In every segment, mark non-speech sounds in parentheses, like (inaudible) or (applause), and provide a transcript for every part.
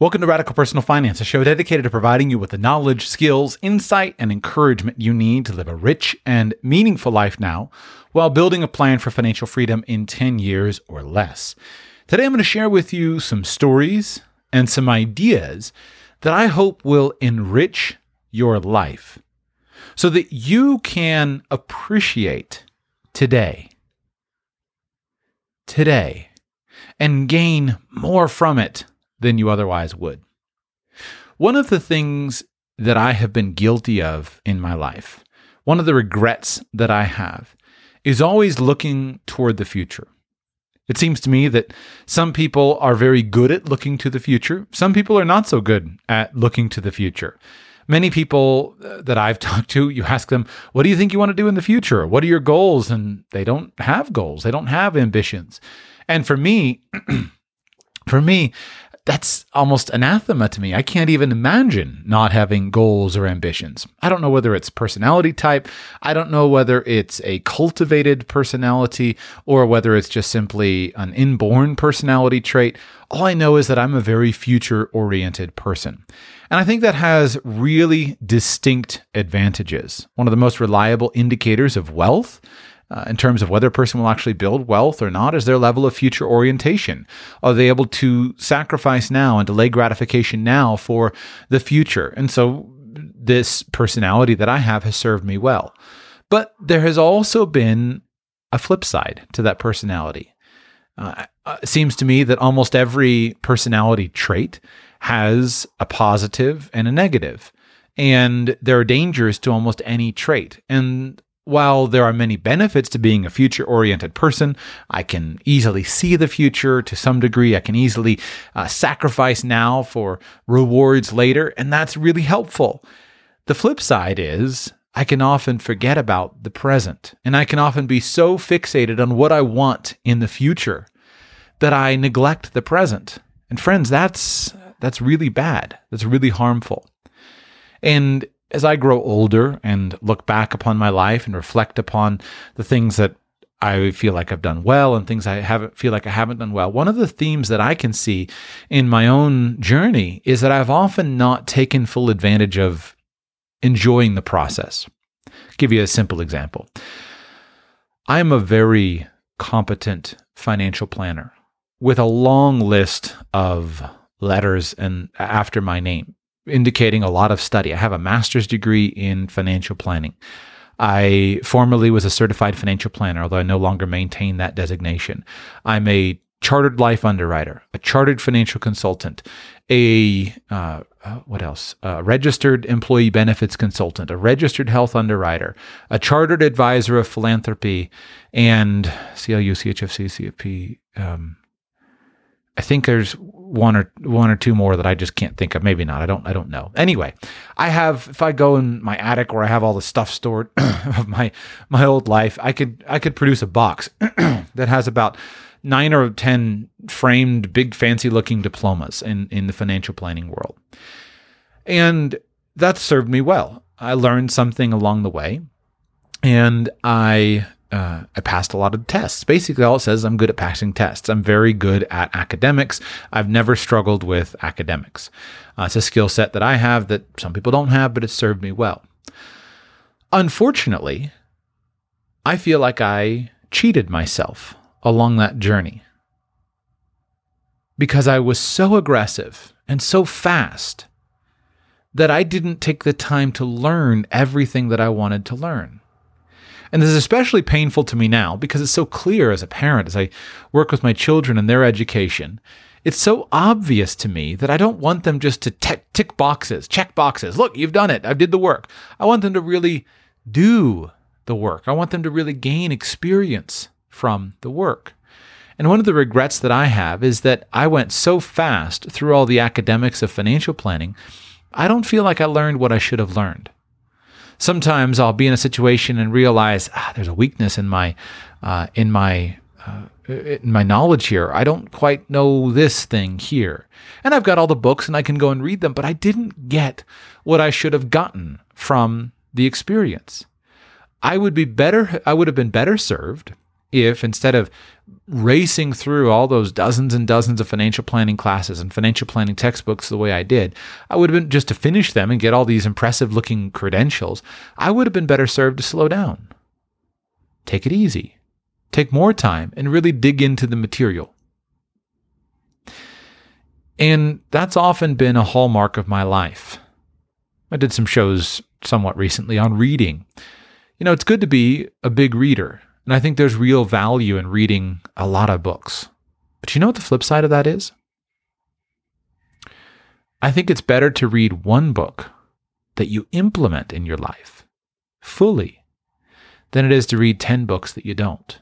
Welcome to Radical Personal Finance, a show dedicated to providing you with the knowledge, skills, insight, and encouragement you need to live a rich and meaningful life now while building a plan for financial freedom in 10 years or less. Today, I'm going to share with you some stories and some ideas that I hope will enrich your life so that you can appreciate today, today, and gain more from it than you otherwise would. One of the things that I have been guilty of in my life, one of the regrets that I have, is always looking toward the future. It seems to me that some people are very good at looking to the future. Some people are not so good at looking to the future. Many people uh, that I've (laughs) talked to, you ask them, What do you think you want to do in the future? What are your goals? And they don't have goals, they don't have ambitions. And for me, (clears throat) for me, that's almost anathema to me. I can't even imagine not having goals or ambitions. I don't know whether it's personality type. I don't know whether it's a cultivated personality or whether it's just simply an inborn personality trait. All I know is that I'm a very future oriented person. And I think that has really distinct advantages. One of the most reliable indicators of wealth uh, in terms of whether a person will actually build wealth or not is their level of future orientation. Are they able to sacrifice now and delay gratification now for the future? And so this personality that I have has served me well. But there has also been a flip side to that personality. Uh, uh it seems to me that almost every personality trait has a positive and a negative. And there are dangers to almost any trait. And while there are many benefits to being a future oriented person, I can easily see the future to some degree. I can easily uh, sacrifice now for rewards later, and that's really helpful. The flip side is I can often forget about the present, and I can often be so fixated on what I want in the future that I neglect the present. And friends, that's that's really bad. That's really harmful. And as I grow older and look back upon my life and reflect upon the things that I feel like I've done well and things I haven't feel like I haven't done well. One of the themes that I can see in my own journey is that I've often not taken full advantage of enjoying the process. I'll give you a simple example. I am a very competent financial planner with a long list of letters and after my name indicating a lot of study. I have a master's degree in financial planning. I formerly was a certified financial planner, although I no longer maintain that designation. I'm a chartered life underwriter, a chartered financial consultant, a uh, uh what else? A registered employee benefits consultant, a registered health underwriter, a chartered advisor of philanthropy, and CLU, CHFC, CFP. Um, I think there's one or one or two more that I just can't think of. Maybe not. I don't. I don't know. Anyway, I have. If I go in my attic where I have all the stuff stored (clears throat) of my my old life, I could I could produce a box (clears throat) that has about nine or ten framed, big, fancy looking diplomas in in the financial planning world, and that served me well. I learned something along the way, and I uh, I passed a lot of tests. Basically, all it says is I'm good at passing tests. I'm very good at academics. I've never struggled with academics. Uh, it's a skill set that I have that some people don't have, but it served me well. Unfortunately, I feel like I cheated myself along that journey because I was so aggressive and so fast that I didn't take the time to learn everything that I wanted to learn. And this is especially painful to me now because it's so clear as a parent as I work with my children and their education. It's so obvious to me that I don't want them just to tick, boxes, check boxes. Look, you've done it. I did the work. I want them to really do the work. I want them to really gain experience from the work. And one of the regrets that I have is that I went so fast through all the academics of financial planning, I don't feel like I learned what I should have learned. Sometimes I'll be in a situation and realize ah, there's a weakness in my uh, in my uh, in my knowledge here. I don't quite know this thing here, and I've got all the books and I can go and read them, but I didn't get what I should have gotten from the experience. I would be better. I would have been better served if instead of racing through all those dozens and dozens of financial planning classes and financial planning textbooks the way I did, I would have been just to finish them and get all these impressive looking credentials. I would have been better served to slow down. Take it easy. Take more time and really dig into the material. And that's often been a hallmark of my life. I did some shows somewhat recently on reading. You know, it's good to be a big reader. And I think there's real value in reading a lot of books. But you know what the flip side of that is? I think it's better to read one book that you implement in your life fully than it is to read 10 books that you don't.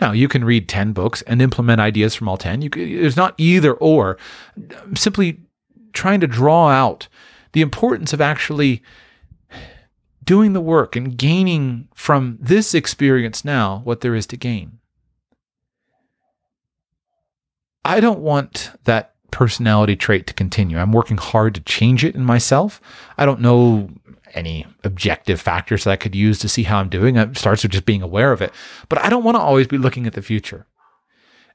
Now, you can read 10 books and implement ideas from all 10. You can, there's not either or. I'm simply trying to draw out the importance of actually doing the work and gaining from this experience now what there is to gain. I don't want that personality trait to continue. I'm working hard to change it in myself. I don't know any objective factors that I could use to see how I'm doing. It starts with just being aware of it. But I don't want to always be looking at the future.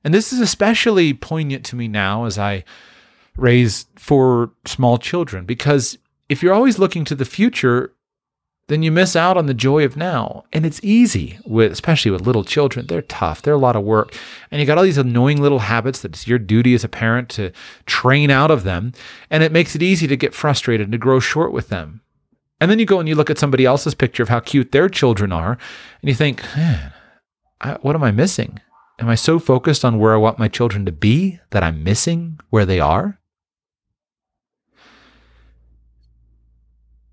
And this is especially poignant to me now as I raise four small children, because if you're always looking to the future, then you miss out on the joy of now. And it's easy with, especially with little children. They're tough. They're a lot of work. And you got all these annoying little habits that it's your duty as a parent to train out of them. And it makes it easy to get frustrated and to grow short with them. And then you go and you look at somebody else's picture of how cute their children are. And you think, man, I, what am I missing? Am I so focused on where I want my children to be that I'm missing where they are?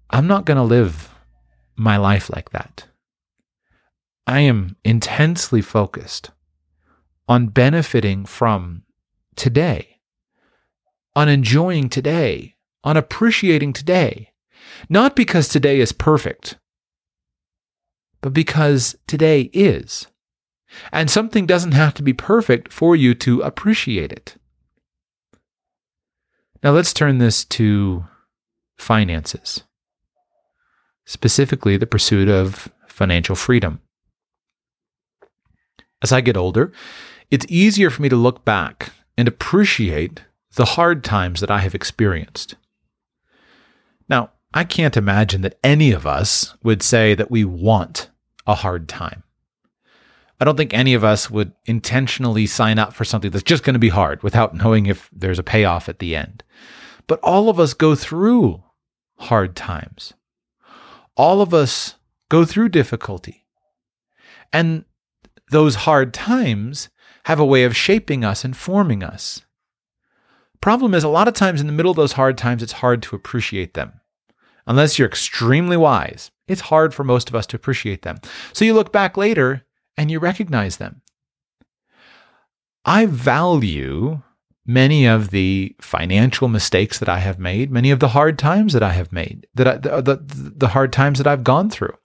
I'm not going to live my life like that. I am intensely focused on benefiting from today, on enjoying today, on appreciating today, not because today is perfect, but because today is. And something doesn't have to be perfect for you to appreciate it. Now let's turn this to finances specifically the pursuit of financial freedom. As I get older, it's easier for me to look back and appreciate the hard times that I have experienced. Now, I can't imagine that any of us would say that we want a hard time. I don't think any of us would intentionally sign up for something that's just going to be hard without knowing if there's a payoff at the end. But all of us go through hard times all of us go through difficulty. And those hard times have a way of shaping us and forming us. Problem is, a lot of times in the middle of those hard times, it's hard to appreciate them. Unless you're extremely wise, it's hard for most of us to appreciate them. So you look back later and you recognize them. I value many of the financial mistakes that I have made, many of the hard times that I have made, that I, the, the, the hard times that I've gone through.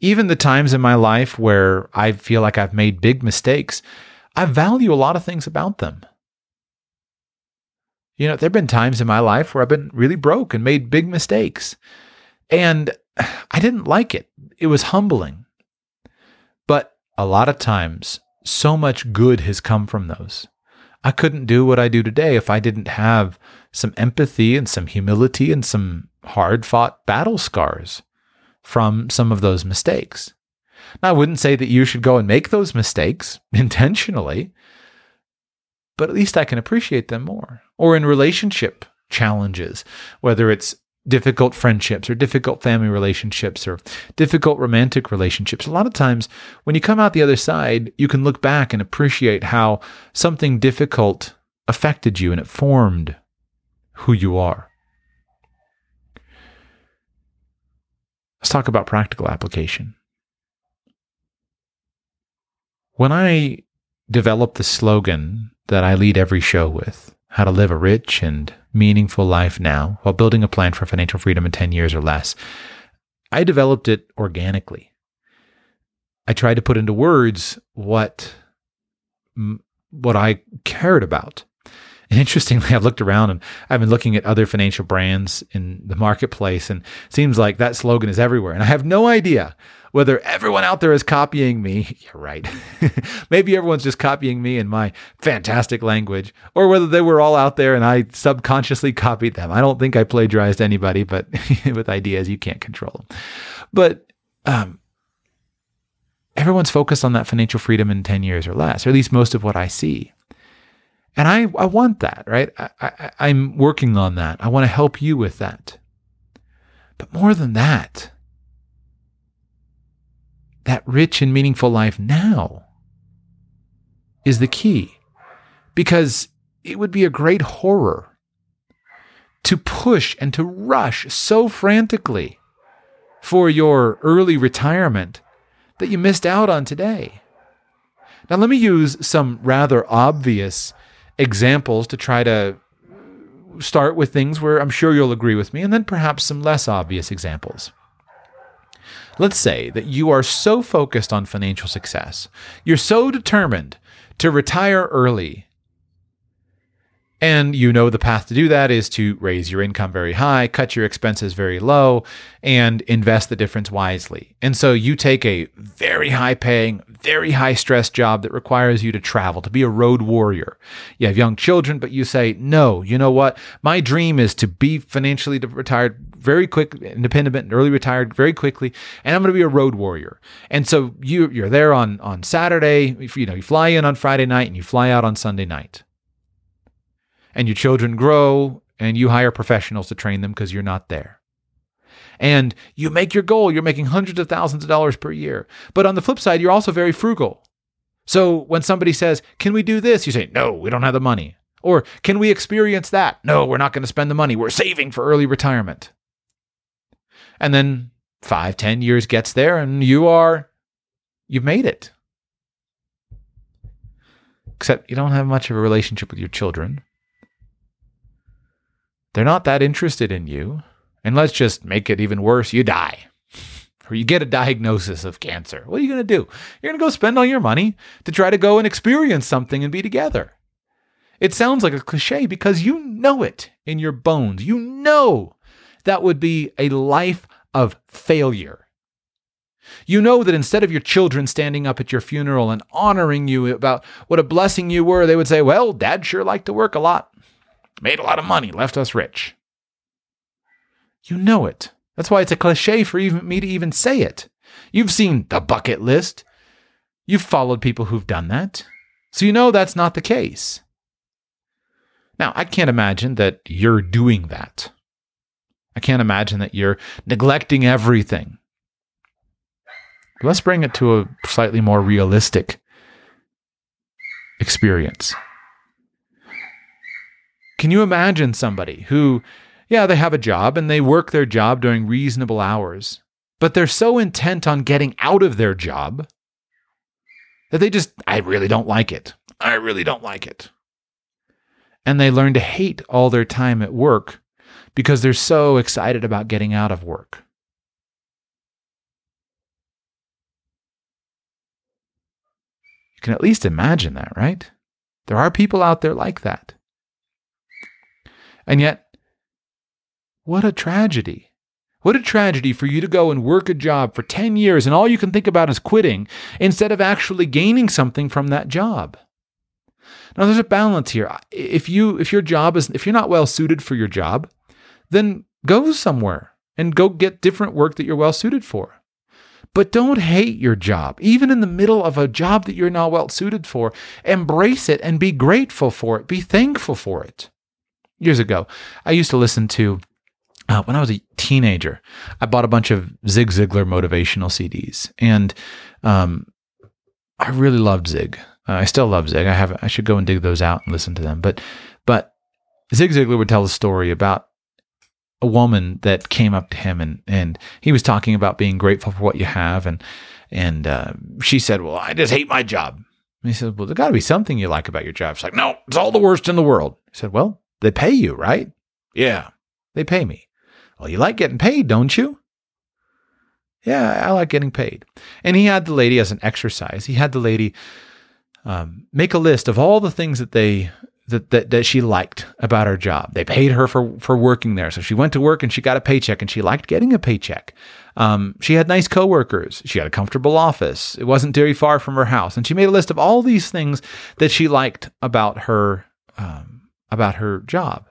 Even the times in my life where I feel like I've made big mistakes, I value a lot of things about them. You know, there have been times in my life where I've been really broke and made big mistakes. And I didn't like it. It was humbling. But a lot of times, so much good has come from those. I couldn't do what I do today if I didn't have some empathy and some humility and some hard fought battle scars from some of those mistakes. Now, I wouldn't say that you should go and make those mistakes (laughs) intentionally, but at least I can appreciate them more. Or in relationship challenges, whether it's difficult friendships or difficult family relationships or difficult romantic relationships. A lot of times, when you come out the other side, you can look back and appreciate how something difficult affected you and it formed who you are. Let's talk about practical application. When I developed the slogan that I lead every show with how to live a rich and meaningful life now while building a plan for financial freedom in 10 years or less. I developed it organically. I tried to put into words what what I cared about. And interestingly, (laughs) I've looked around and I've been looking at other financial brands in the marketplace, and seems like that slogan is everywhere. And I have no idea whether everyone out there is copying me. (laughs) You're right. (laughs) Maybe everyone's just copying me in my fantastic language, or whether they were all out there and I subconsciously copied them. I don't think I plagiarized anybody, but with ideas, you can't control them. But um, everyone's focused on that financial freedom in 10 years or less, or at least most of what I see. And I, I want that, right? I, I, I'm working on that. I want to help you with that. But more than that, that rich and meaningful life now is the key. Because it would be a great horror to push and to rush so frantically for your early retirement that you missed out on today. Now, let me use some rather obvious examples to try to start with things where I'm sure you'll agree with me, and then perhaps some less obvious examples. Let's say that you are so focused on financial success, you're so determined to retire early and you know the path to do that is to raise your income very high, cut your expenses very low, and invest the difference wisely. And so you take a very high paying, very high stress job that requires you to travel, to be a road warrior. You have young children, but you say, no, you know what? My dream is to be financially retired very quick, independent and early retired very quickly, and I'm going to be a road warrior. And so you, you're there on, on Saturday, you know, you fly in on Friday night and you fly out on Sunday night and your children grow and you hire professionals to train them because you're not there. And you make your goal, you're making hundreds of thousands of dollars per year. But on the flip side, you're also very frugal. So when somebody says, Can we do this? You say, No, we don't have the money. Or can we experience that? No, we're not going to spend the money. We're saving for early retirement. And then five, ten years gets there and you are, you've made it. Except you don't have much of a relationship with your children. They're not that interested in you. And let's just make it even worse you die. Or you get a diagnosis of cancer. What are you going to do? You're going to go spend all your money to try to go and experience something and be together. It sounds like a cliche because you know it in your bones. You know that would be a life of failure. You know that instead of your children standing up at your funeral and honoring you about what a blessing you were, they would say, Well, dad sure liked to work a lot made a lot of money, left us rich. You know it. That's why it's a cliche for even me to even say it. You've seen the bucket list. You've followed people who've done that. So you know that's not the case. Now, I can't imagine that you're doing that. I can't imagine that you're neglecting everything. Let's bring it to a slightly more realistic experience. Can you imagine somebody who, yeah, they have a job and they work their job during reasonable hours, but they're so intent on getting out of their job that they just, I really don't like it. I really don't like it. And they learn to hate all their time at work because they're so excited about getting out of work. You can at least imagine that, right? There are people out there like that. And yet, what a tragedy. What a tragedy for you to go and work a job for 10 years and all you can think about is quitting instead of actually gaining something from that job. Now there's a balance here. If you if your job is if you're not well suited for your job, then go somewhere and go get different work that you're well suited for. But don't hate your job. Even in the middle of a job that you're not well suited for, embrace it and be grateful for it. Be thankful for it years ago, I used to listen to uh, when I was a teenager. I bought a bunch of Zig Ziglar motivational CDs, and um, I really loved Zig. Uh, I still love Zig. I have I should go and dig those out and listen to them. But but Zig Ziglar would tell a story about a woman that came up to him and and he was talking about being grateful for what you have and and uh, she said, "Well, I just hate my job." And he said, Well, there's got to be something you like about your job. She's like, No, it's all the worst in the world. He said, Well, they pay you, right? Yeah, they pay me. Well, you like getting paid, don't you? Yeah, I like getting paid. And he had the lady as an exercise. He had the lady um, make a list of all the things that they that, that that she liked about her job. They paid her for for working there, so she went to work and she got a paycheck, and she liked getting a paycheck. Um, she had nice coworkers. She had a comfortable office. It wasn't very far from her house, and she made a list of all these things that she liked about her um, about her job.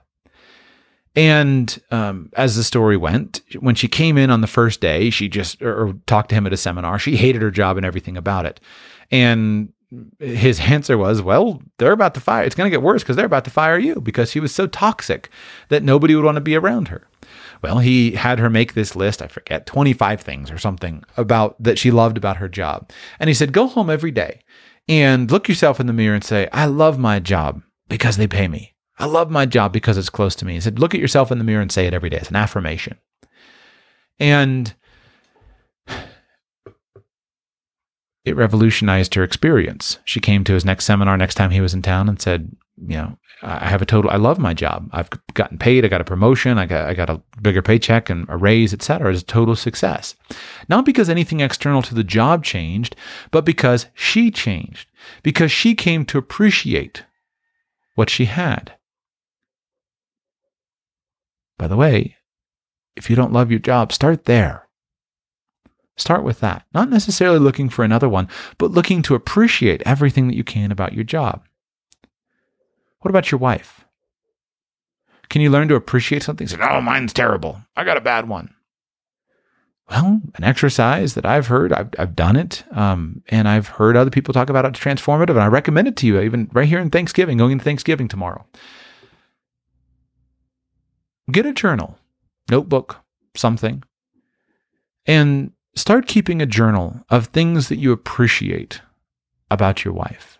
And um, as the story went, when she came in on the first day, she just or, or talked to him at a seminar. She hated her job and everything about it. And his answer was, "Well, they're about to fire. It's going to get worse because they're about to fire you because she was so toxic that nobody would want to be around her." Well, he had her make this list, I forget, 25 things or something about that she loved about her job. And he said, "Go home every day and look yourself in the mirror and say, "I love my job because they pay me." I love my job because it's close to me. He said, look at yourself in the mirror and say it every day. It's an affirmation. And it revolutionized her experience. She came to his next seminar next time he was in town and said, you know, I have a total I love my job. I've gotten paid, I got a promotion, I got I got a bigger paycheck and a raise, etc. It's a total success. Not because anything external to the job changed, but because she changed. Because she came to appreciate what she had. By the way, if you don't love your job, start there. Start with that. Not necessarily looking for another one, but looking to appreciate everything that you can about your job. What about your wife? Can you learn to appreciate something? Say, oh, mine's terrible. I got a bad one. Well, an exercise that I've heard, I've, I've done it, um, and I've heard other people talk about it. It's transformative, and I recommend it to you, even right here in Thanksgiving, going into Thanksgiving tomorrow. Get a journal, notebook, something, and start keeping a journal of things that you appreciate about your wife.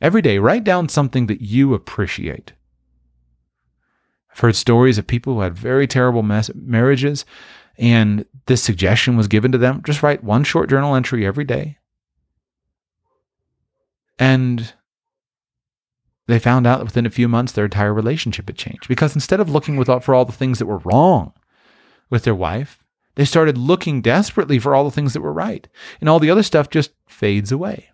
Every day, write down something that you appreciate. I've heard stories of people who had very terrible marriages, and this suggestion was given to them just write one short journal entry every day. And they found out that within a few months their entire relationship had changed because instead of looking for all the things that were wrong with their wife, they started looking desperately for all the things that were right, and all the other stuff just fades away.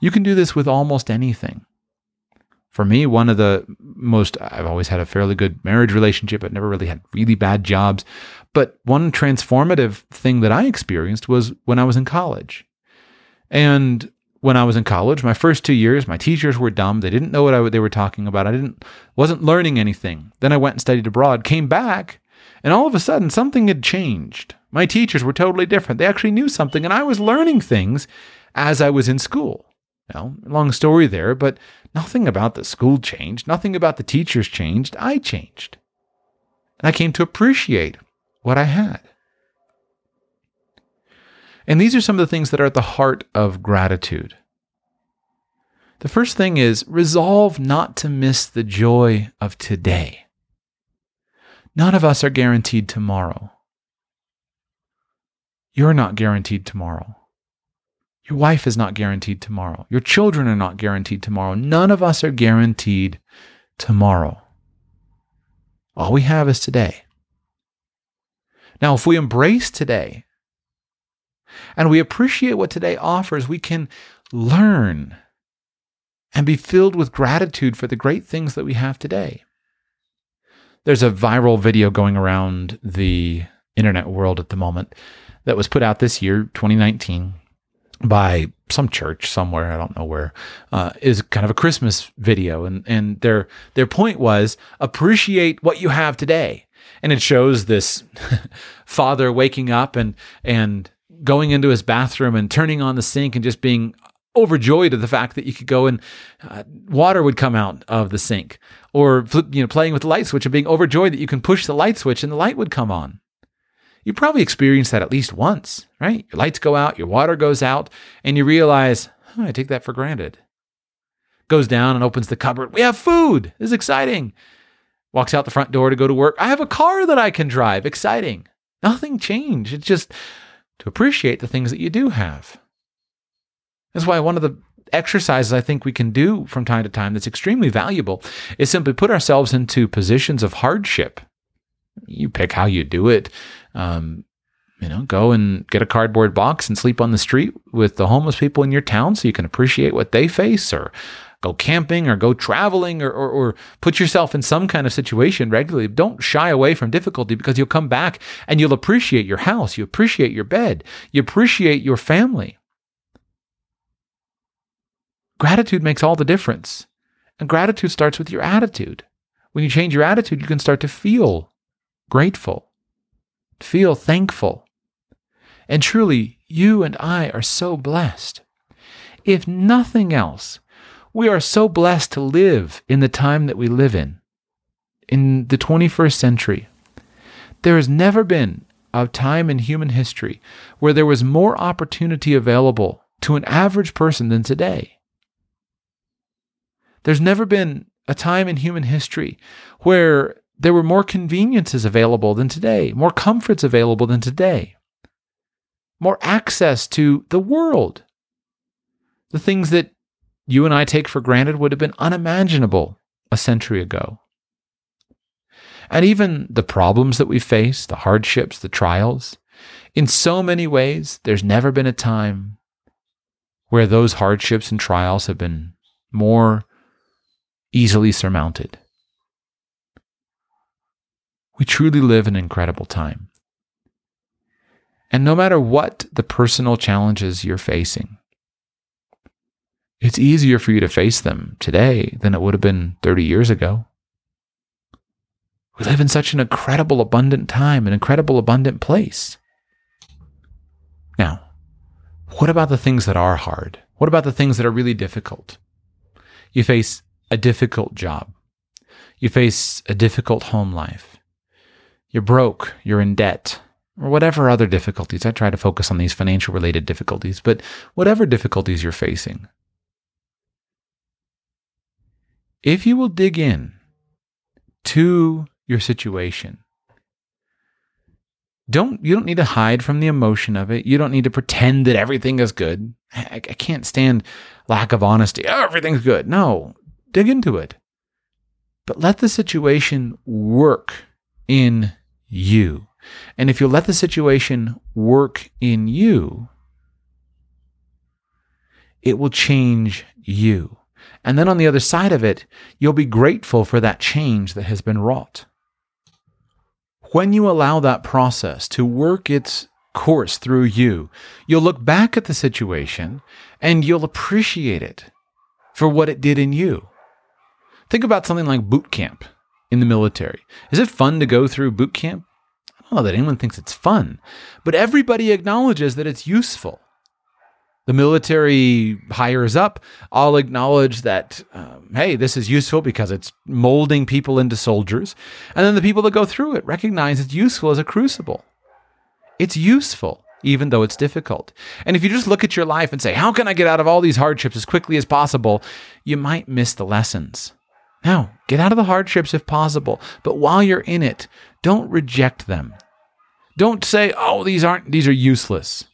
You can do this with almost anything. For me, one of the most, I've always had a fairly good marriage relationship. I've never really had really bad jobs. But one transformative thing that I experienced was when I was in college. And when I was in college, my first two years, my teachers were dumb. They didn't know what I, they were talking about. I didn't wasn't learning anything. Then I went and studied abroad, came back, and all of a sudden something had changed. My teachers were totally different. They actually knew something, and I was learning things as I was in school. Well, long story there, but nothing about the school changed. Nothing about the teachers changed. I changed. And I came to appreciate what I had. And these are some of the things that are at the heart of gratitude. The first thing is resolve not to miss the joy of today. None of us are guaranteed tomorrow. You're not guaranteed tomorrow. Your wife is not guaranteed tomorrow. Your children are not guaranteed tomorrow. None of us are guaranteed tomorrow. All we have is today. Now, if we embrace today and we appreciate what today offers, we can learn and be filled with gratitude for the great things that we have today. There's a viral video going around the internet world at the moment that was put out this year, 2019, by some church somewhere, I don't know where, uh, is kind of a Christmas video, and and their their point was appreciate what you have today, and it shows this (laughs) father waking up and and going into his bathroom and turning on the sink and just being overjoyed at the fact that you could go and uh, water would come out of the sink, or you know playing with the light switch and being overjoyed that you can push the light switch and the light would come on. You probably experienced that at least once, right? Your lights go out, your water goes out, and you realize, oh, I take that for granted. Goes down and opens the cupboard. We have food. This is exciting. Walks out the front door to go to work. I have a car that I can drive. Exciting. Nothing changed. It's just to appreciate the things that you do have. That's why one of the exercises I think we can do from time to time that's extremely valuable is simply put ourselves into positions of hardship. You pick how you do it. Um, you know, go and get a cardboard box and sleep on the street with the homeless people in your town so you can appreciate what they face, or go camping or go traveling or, or, or, put yourself in some kind of situation regularly. Don't shy away from difficulty because you'll come back and you'll appreciate your house, you appreciate your bed, you appreciate your family. Gratitude makes all the difference. And gratitude starts with your attitude. When you change your attitude, you can start to feel grateful, feel thankful. And truly, you and I are so blessed. If nothing else, we are so blessed to live in the time that we live in, in the 21st century. There has never been a time in human history where there was more opportunity available to an average person than today. There's never been a time in human history where there were more conveniences available than today, more comforts available than today, more access to the world. The things that you and I take for granted would have been unimaginable a century ago. And even the problems that we face, the hardships, the trials, in so many ways, there's never been a time where those hardships and trials have been more easily surmounted. We truly live an incredible time. And no matter what the personal challenges you're facing, it's easier for you to face them today than it would have been 30 years ago. We live in such an incredible, abundant time, an incredible, abundant place. Now, what about the things that are hard? What about the things that are really difficult? You face a difficult job. You face a difficult home life. You're broke. You're in debt. Or whatever other difficulties. I try to focus on these financial related difficulties, but whatever difficulties you're facing. If you will dig in to your situation, don't you don't need to hide from the emotion of it. You don't need to pretend that everything is good. I, I can't stand lack of honesty. Oh, everything's good. No, dig into it. But let the situation work in you. And if you let the situation work in you, it will change you. And then on the other side of it, you'll be grateful for that change that has been wrought. When you allow that process to work its course through you, you'll look back at the situation and you'll appreciate it for what it did in you. Think about something like boot camp in the military. Is it fun to go through boot camp? I don't know that anyone thinks it's fun, but everybody acknowledges that it's useful. The military hires up all acknowledge that, um, hey, this is useful because it's molding people into soldiers. And then the people that go through it recognize it's useful as a crucible. It's useful even though it's difficult. And if you just look at your life and say, How can I get out of all these hardships as quickly as possible? you might miss the lessons. Now, get out of the hardships if possible, but while you're in it, don't reject them. Don't say, "Oh, these aren't these are useless."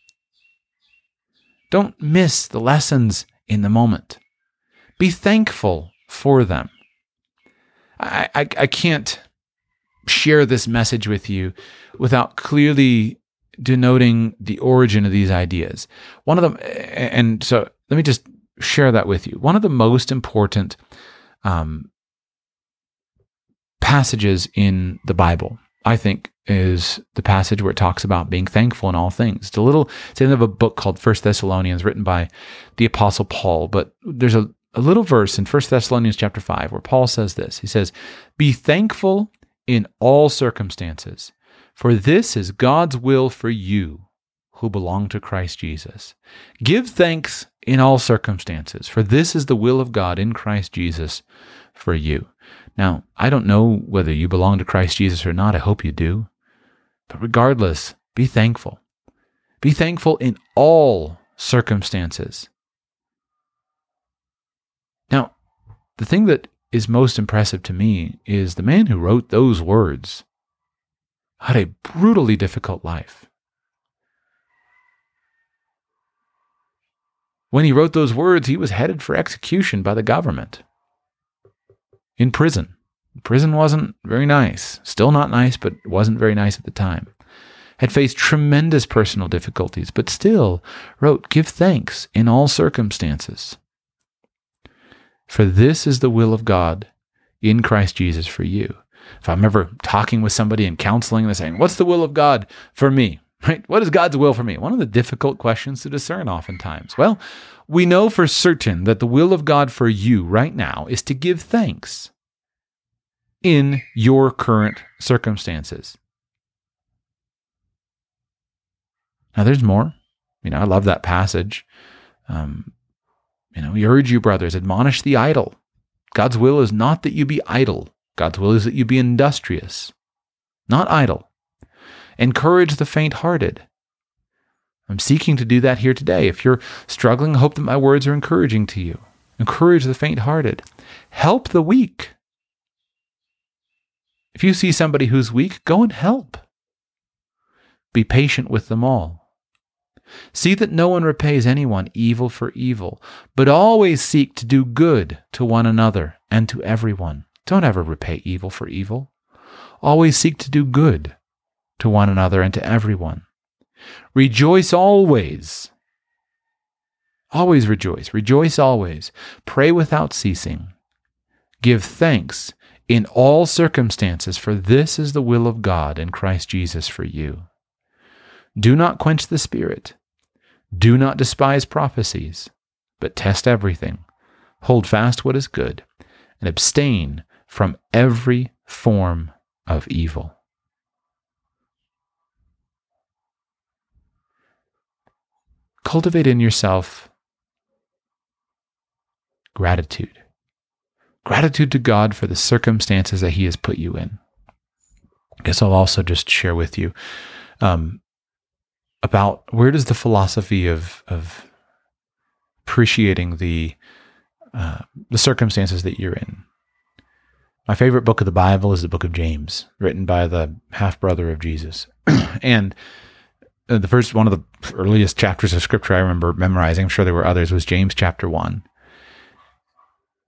Don't miss the lessons in the moment. Be thankful for them. I, I, I can't share this message with you without clearly denoting the origin of these ideas. One of them, and so let me just share that with you. One of the most important um, passages in the Bible, I think, is the passage where it talks about being thankful in all things. It's a little, it's the end of a book called First Thessalonians, written by the Apostle Paul. But there's a, a little verse in First Thessalonians chapter five where Paul says this. He says, "Be thankful in all circumstances, for this is God's will for you." Who belong to Christ Jesus. Give thanks in all circumstances, for this is the will of God in Christ Jesus for you. Now, I don't know whether you belong to Christ Jesus or not. I hope you do. But regardless, be thankful. Be thankful in all circumstances. Now, the thing that is most impressive to me is the man who wrote those words had a brutally difficult life. When he wrote those words, he was headed for execution by the government in prison. Prison wasn't very nice. Still not nice, but wasn't very nice at the time. Had faced tremendous personal difficulties, but still wrote, Give thanks in all circumstances. For this is the will of God in Christ Jesus for you. If I'm ever talking with somebody and counseling, they're saying, What's the will of God for me? (laughs) Right? What is God's will for me? One of the difficult questions to discern oftentimes. Well, we know for certain that the will of God for you right now is to give thanks in your current circumstances. Now, there's more. You know, I love that passage. Um, you know, we urge you, brothers, admonish the idle. God's will is not that you be idle. God's will is that you be industrious, not idle. Encourage the faint hearted. I'm seeking to do that here today. If you're struggling, I hope that my words are encouraging to you. Encourage the faint hearted. Help the weak. If you see somebody who's weak, go and help. Be patient with them all. See that no one repays anyone evil for evil, but always seek to do good to one another and to everyone. Don't ever repay evil for evil. Always seek to do good to one another and to everyone. Rejoice always. Always rejoice. Rejoice always. Pray without ceasing. Give thanks in all circumstances, for this is the will of God in Christ Jesus for you. Do not quench the Spirit. Do not despise prophecies, but test everything. Hold fast what is good, and abstain from every form of evil. Cultivate in yourself gratitude. Gratitude to God for the circumstances that He has put you in. I guess I'll also just share with you um, about where does the philosophy of of appreciating the uh, the circumstances that you're in. My favorite book of the Bible is the book of James, written by the half brother of Jesus, (clears throat) and uh, the first one of the earliest chapters of scripture I remember memorizing. I'm sure there were others. Was James chapter one,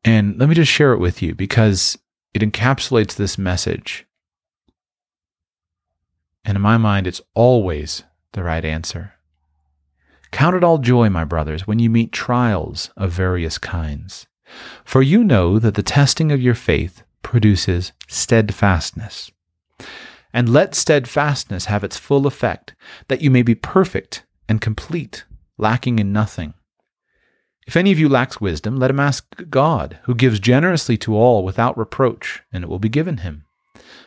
and let me just share it with you because it encapsulates this message. And in my mind, it's always the right answer. Count it all joy, my brothers, when you meet trials of various kinds. For you know that the testing of your faith produces steadfastness. And let steadfastness have its full effect, that you may be perfect and complete, lacking in nothing. If any of you lacks wisdom, let him ask God, who gives generously to all without reproach, and it will be given him.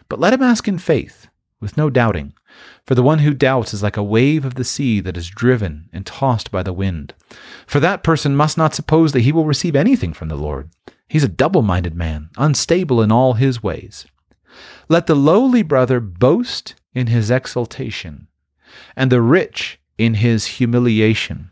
But let him ask in faith, with no doubting. For the one who doubts is like a wave of the sea that is driven and tossed by the wind. For that person must not suppose that he will receive anything from the Lord. He's a double minded man, unstable in all his ways. Let the lowly brother boast in his exaltation, and the rich in his humiliation,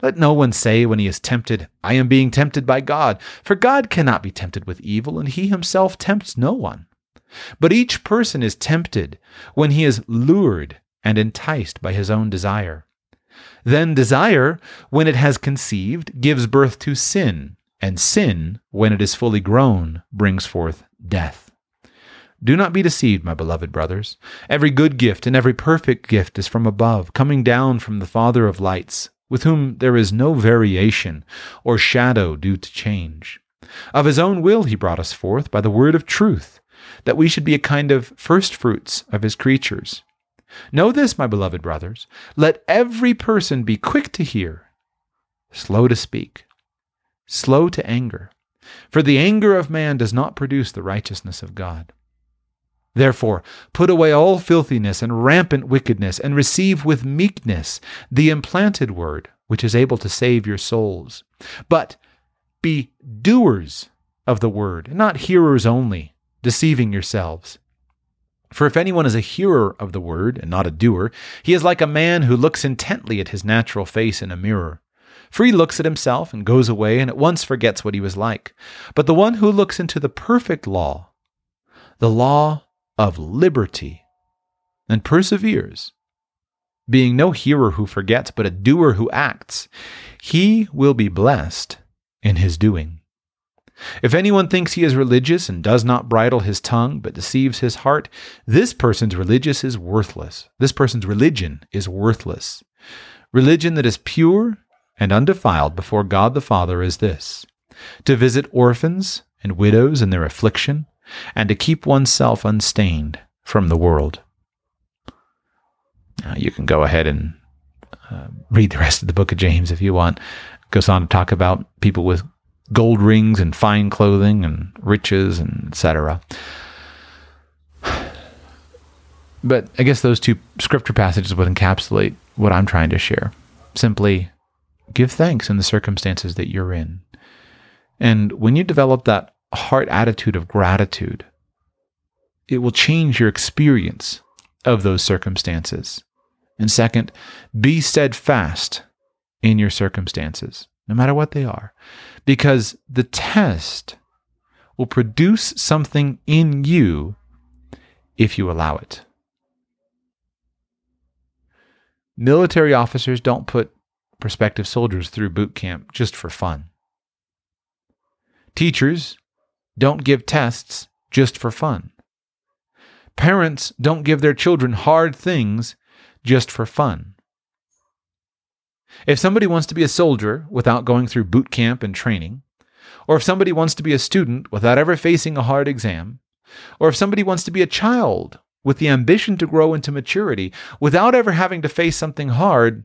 Let no one say when he is tempted, I am being tempted by God, for God cannot be tempted with evil, and he himself tempts no one. But each person is tempted when he is lured and enticed by his own desire. Then desire, when it has conceived, gives birth to sin, and sin, when it is fully grown, brings forth death. Do not be deceived, my beloved brothers. Every good gift and every perfect gift is from above, coming down from the Father of lights, with whom there is no variation or shadow due to change. Of his own will he brought us forth by the word of truth, that we should be a kind of first fruits of his creatures. Know this, my beloved brothers. Let every person be quick to hear, slow to speak, slow to anger. For the anger of man does not produce the righteousness of God. Therefore, put away all filthiness and rampant wickedness, and receive with meekness the implanted word, which is able to save your souls. But be doers of the word, not hearers only, deceiving yourselves. For if anyone is a hearer of the word and not a doer, he is like a man who looks intently at his natural face in a mirror. For he looks at himself and goes away and at once forgets what he was like. But the one who looks into the perfect law, the law of liberty, and perseveres, being no hearer who forgets, but a doer who acts, he will be blessed in his doing. If anyone thinks he is religious and does not bridle his tongue, but deceives his heart, this person's religious is worthless. This person's religion is worthless. Religion that is pure and undefiled before God the Father is this to visit orphans and widows in their affliction, and to keep oneself unstained from the world. Now, you can go ahead and uh, read the rest of the book of James if you want. It goes on to talk about people with gold rings and fine clothing and riches and etc. But I guess those two scripture passages would encapsulate what I'm trying to share. Simply give thanks in the circumstances that you're in. And when you develop that heart attitude of gratitude, it will change your experience of those circumstances. And second, be steadfast in your circumstances, no matter what they are, because the test will produce something in you if you allow it. Military officers don't put prospective soldiers through boot camp just for fun. Teachers don't give tests just for fun. Parents don't give their children hard things just for fun. If somebody wants to be a soldier without going through boot camp and training, or if somebody wants to be a student without ever facing a hard exam, or if somebody wants to be a child with the ambition to grow into maturity without ever having to face something hard,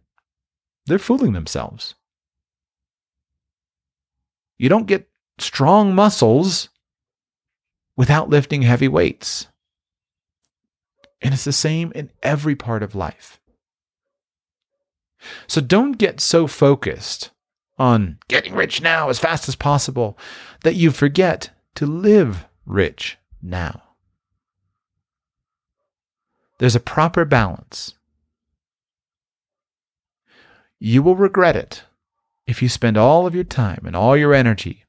they're fooling themselves. You don't get strong muscles without lifting heavy weights. And it's the same in every part of life. So don't get so focused on getting rich now as fast as possible that you forget to live rich now. There's a proper balance. You will regret it if you spend all of your time and all your energy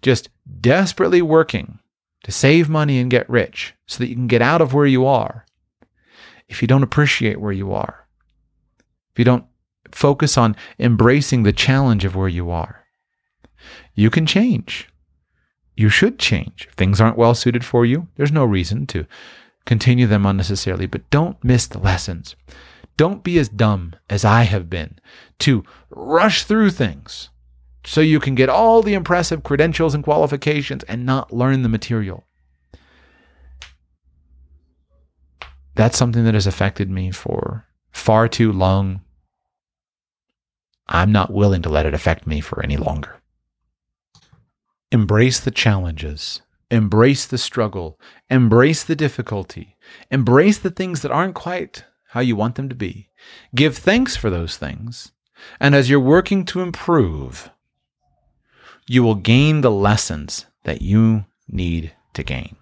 just desperately working to save money and get rich so that you can get out of where you are. If you don't appreciate where you are, if you don't focus on embracing the challenge of where you are, you can change. You should change. If things aren't well suited for you, there's no reason to continue them unnecessarily, but don't miss the lessons. Don't be as dumb as I have been to rush through things so you can get all the impressive credentials and qualifications and not learn the material. That's something that has affected me for far too long. I'm not willing to let it affect me for any longer. Embrace the challenges. Embrace the struggle. Embrace the difficulty. Embrace the things that aren't quite how you want them to be. Give thanks for those things. And as you're working to improve, you will gain the lessons that you need to gain.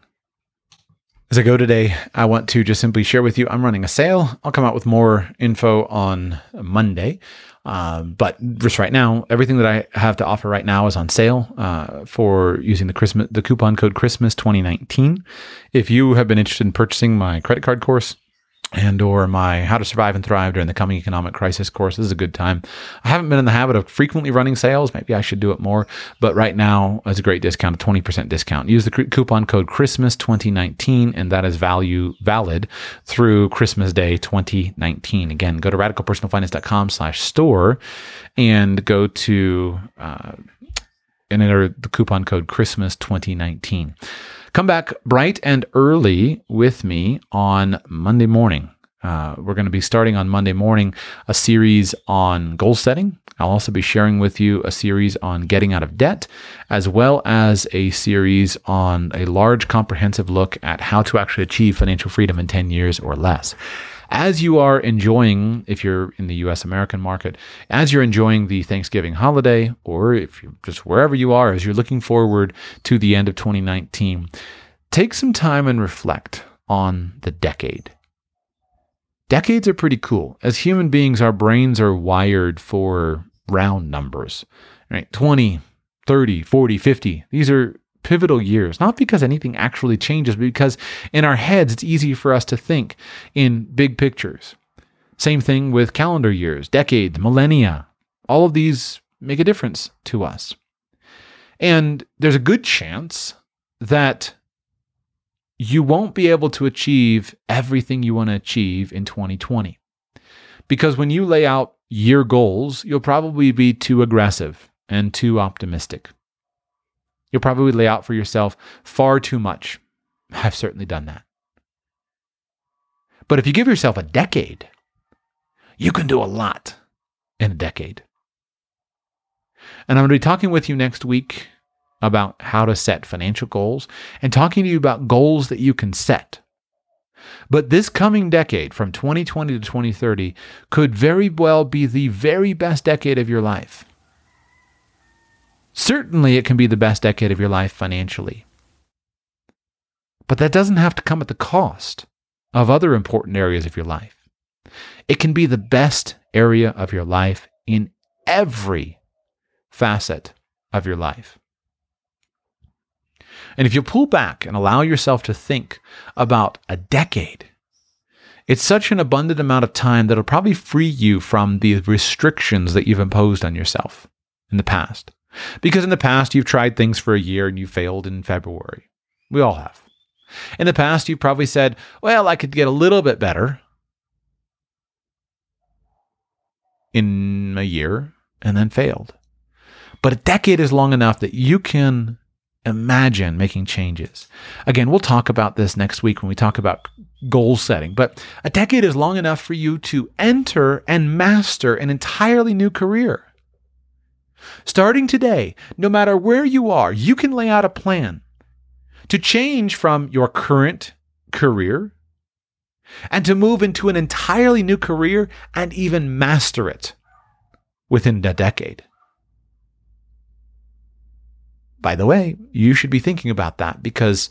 As I go today, I want to just simply share with you I'm running a sale. I'll come out with more info on Monday. Um, but just right now, everything that I have to offer right now is on sale uh, for using the Christmas the coupon code Christmas 2019. If you have been interested in purchasing my credit card course, and or my how to survive and thrive during the coming economic crisis course. This is a good time. I haven't been in the habit of frequently running sales. Maybe i should do it more. But right now it's a great discount a 20% discount. Use the coupon code christmas 2019 and that is value valid through christmas day 2019 again go to radicalpersonalfinance.com slash store and go to uh, and enter the coupon code christmas 2019 Come back bright and early with me on Monday morning. Uh, we're going to be starting on Monday morning a series on goal setting. I'll also be sharing with you a series on getting out of debt, as well as a series on a large comprehensive look at how to actually achieve financial freedom in 10 years or less. As you are enjoying, if you're in the US American market, as you're enjoying the Thanksgiving holiday, or if you're just wherever you are, as you're looking forward to the end of 2019, take some time and reflect on the decade. Decades are pretty cool. As human beings, our brains are wired for round numbers, right? 20, 30, 40, 50. These are pivotal years, not because anything actually changes, but because in our heads, it's easy for us to think in big pictures. Same thing with calendar years, decades, millennia. All of these make a difference to us. And there's a good chance that you won't be able to achieve everything you want to achieve in 2020. Because when you lay out year goals, you'll probably be too aggressive and too optimistic. You'll probably lay out for yourself far too much. (laughs) I've certainly done that. But if you give yourself a decade, you can do a lot in a decade. And I'm going to be talking with you next week about how to set financial goals and talking to you about goals that you can set. But this coming decade, from 2020 to 2030, could very well be the very best decade of your life. Certainly, it can be the best decade of your life financially. But that doesn't have to come at the cost of other important areas of your life. It can be the best area of your life in every facet of your life. And if you pull back and allow yourself to think about a decade, it's such an abundant amount of time that'll probably free you from the restrictions that you've imposed on yourself in the past. Because in the past, you've tried things for a year and you failed in February. We all have. In the past, you've probably said, well, I could get a little bit better in a year and then failed. But a decade is long enough that you can imagine making changes. Again, we'll talk about this next week when we talk about goal setting, but a decade is long enough for you to enter and master an entirely new career. Starting today, no matter where you are, you can lay out a plan to change from your current career and to move into an entirely new career and even master it within a decade. By the way, you should be thinking about that because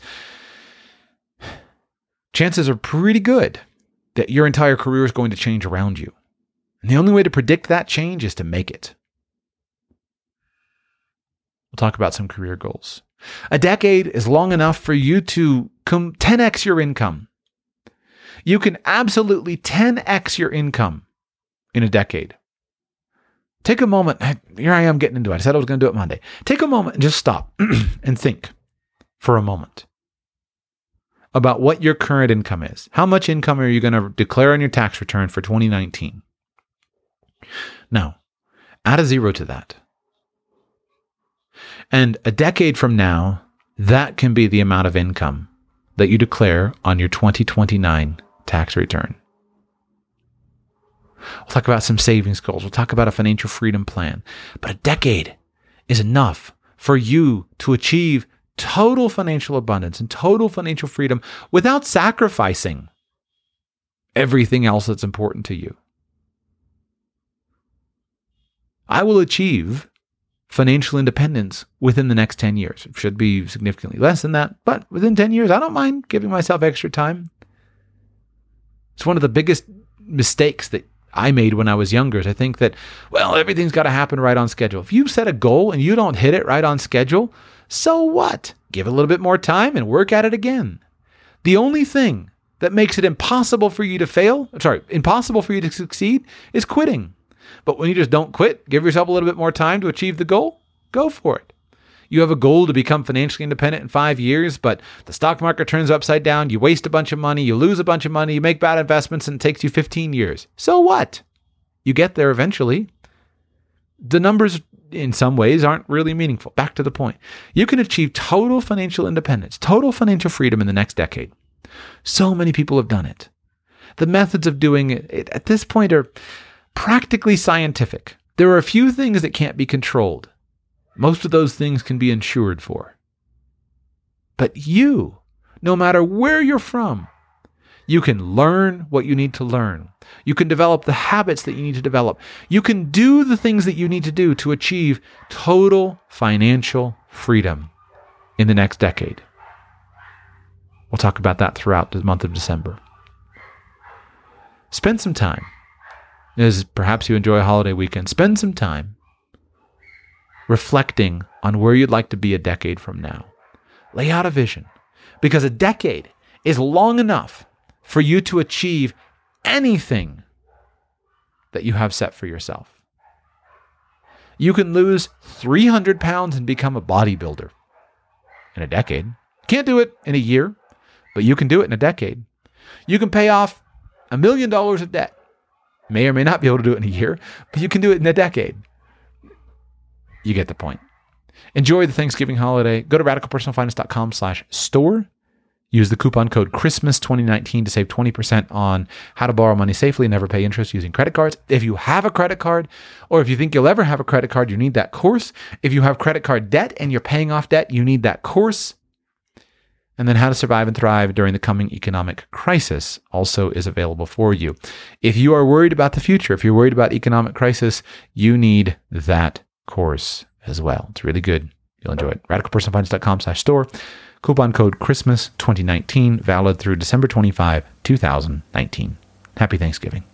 chances are pretty good that your entire career is going to change around you. And the only way to predict that change is to make it. We'll talk about some career goals. A decade is long enough for you to 10x your income. You can absolutely 10x your income in a decade. Take a moment. Here I am getting into it. I said I was going to do it Monday. Take a moment and just stop (clears throat) and think for a moment about what your current income is. How much income are you going to declare on your tax return for 2019? Now, add a zero to that. And a decade from now, that can be the amount of income that you declare on your 2029 tax return. We'll talk about some savings goals. We'll talk about a financial freedom plan. But a decade is enough for you to achieve total financial abundance and total financial freedom without sacrificing everything else that's important to you. I will achieve financial independence within the next 10 years. It should be significantly less than that, but within 10 years, I don't mind giving myself extra time. It's one of the biggest mistakes that I made when I was younger. Is I think that, well, everything's got to happen right on schedule. If you set a goal and you don't hit it right on schedule, so what? Give it a little bit more time and work at it again. The only thing that makes it impossible for you to fail, sorry, impossible for you to succeed is quitting. But when you just don't quit, give yourself a little bit more time to achieve the goal, go for it. You have a goal to become financially independent in five years, but the stock market turns upside down, you waste a bunch of money, you lose a bunch of money, you make bad investments, and it takes you 15 years. So what? You get there eventually. The numbers, in some ways, aren't really meaningful. Back to the point. You can achieve total financial independence, total financial freedom in the next decade. So many people have done it. The methods of doing it at this point are practically scientific. There are a few things that can't be controlled. Most of those things can be insured for. But you, no matter where you're from, You can learn what you need to learn. You can develop the habits that you need to develop. You can do the things that you need to do to achieve total financial freedom in the next decade. We'll talk about that throughout the month of December. Spend some time, as perhaps you enjoy a holiday weekend, spend some time reflecting on where you'd like to be a decade from now. Lay out a vision, because a decade is long enough for you to achieve anything that you have set for yourself. You can lose 300 pounds and become a bodybuilder in a decade. Can't do it in a year, but you can do it in a decade. You can pay off a million dollars of debt. May or may not be able to do it in a year, but you can do it in a decade. You get the point. Enjoy the Thanksgiving holiday. Go to radicalpersonalfinance.com slash store Use the coupon code Christmas2019 to save 20% on how to borrow money safely and never pay interest using credit cards. If you have a credit card, or if you think you'll ever have a credit card, you need that course. If you have credit card debt and you're paying off debt, you need that course. And then how to survive and thrive during the coming economic crisis also is available for you. If you are worried about the future, if you're worried about economic crisis, you need that course as well. It's really good. You'll enjoy it. RadicalPersonalFinance.com slash store. Coupon code Christmas 2019, valid through December 25, 2019. Happy Thanksgiving.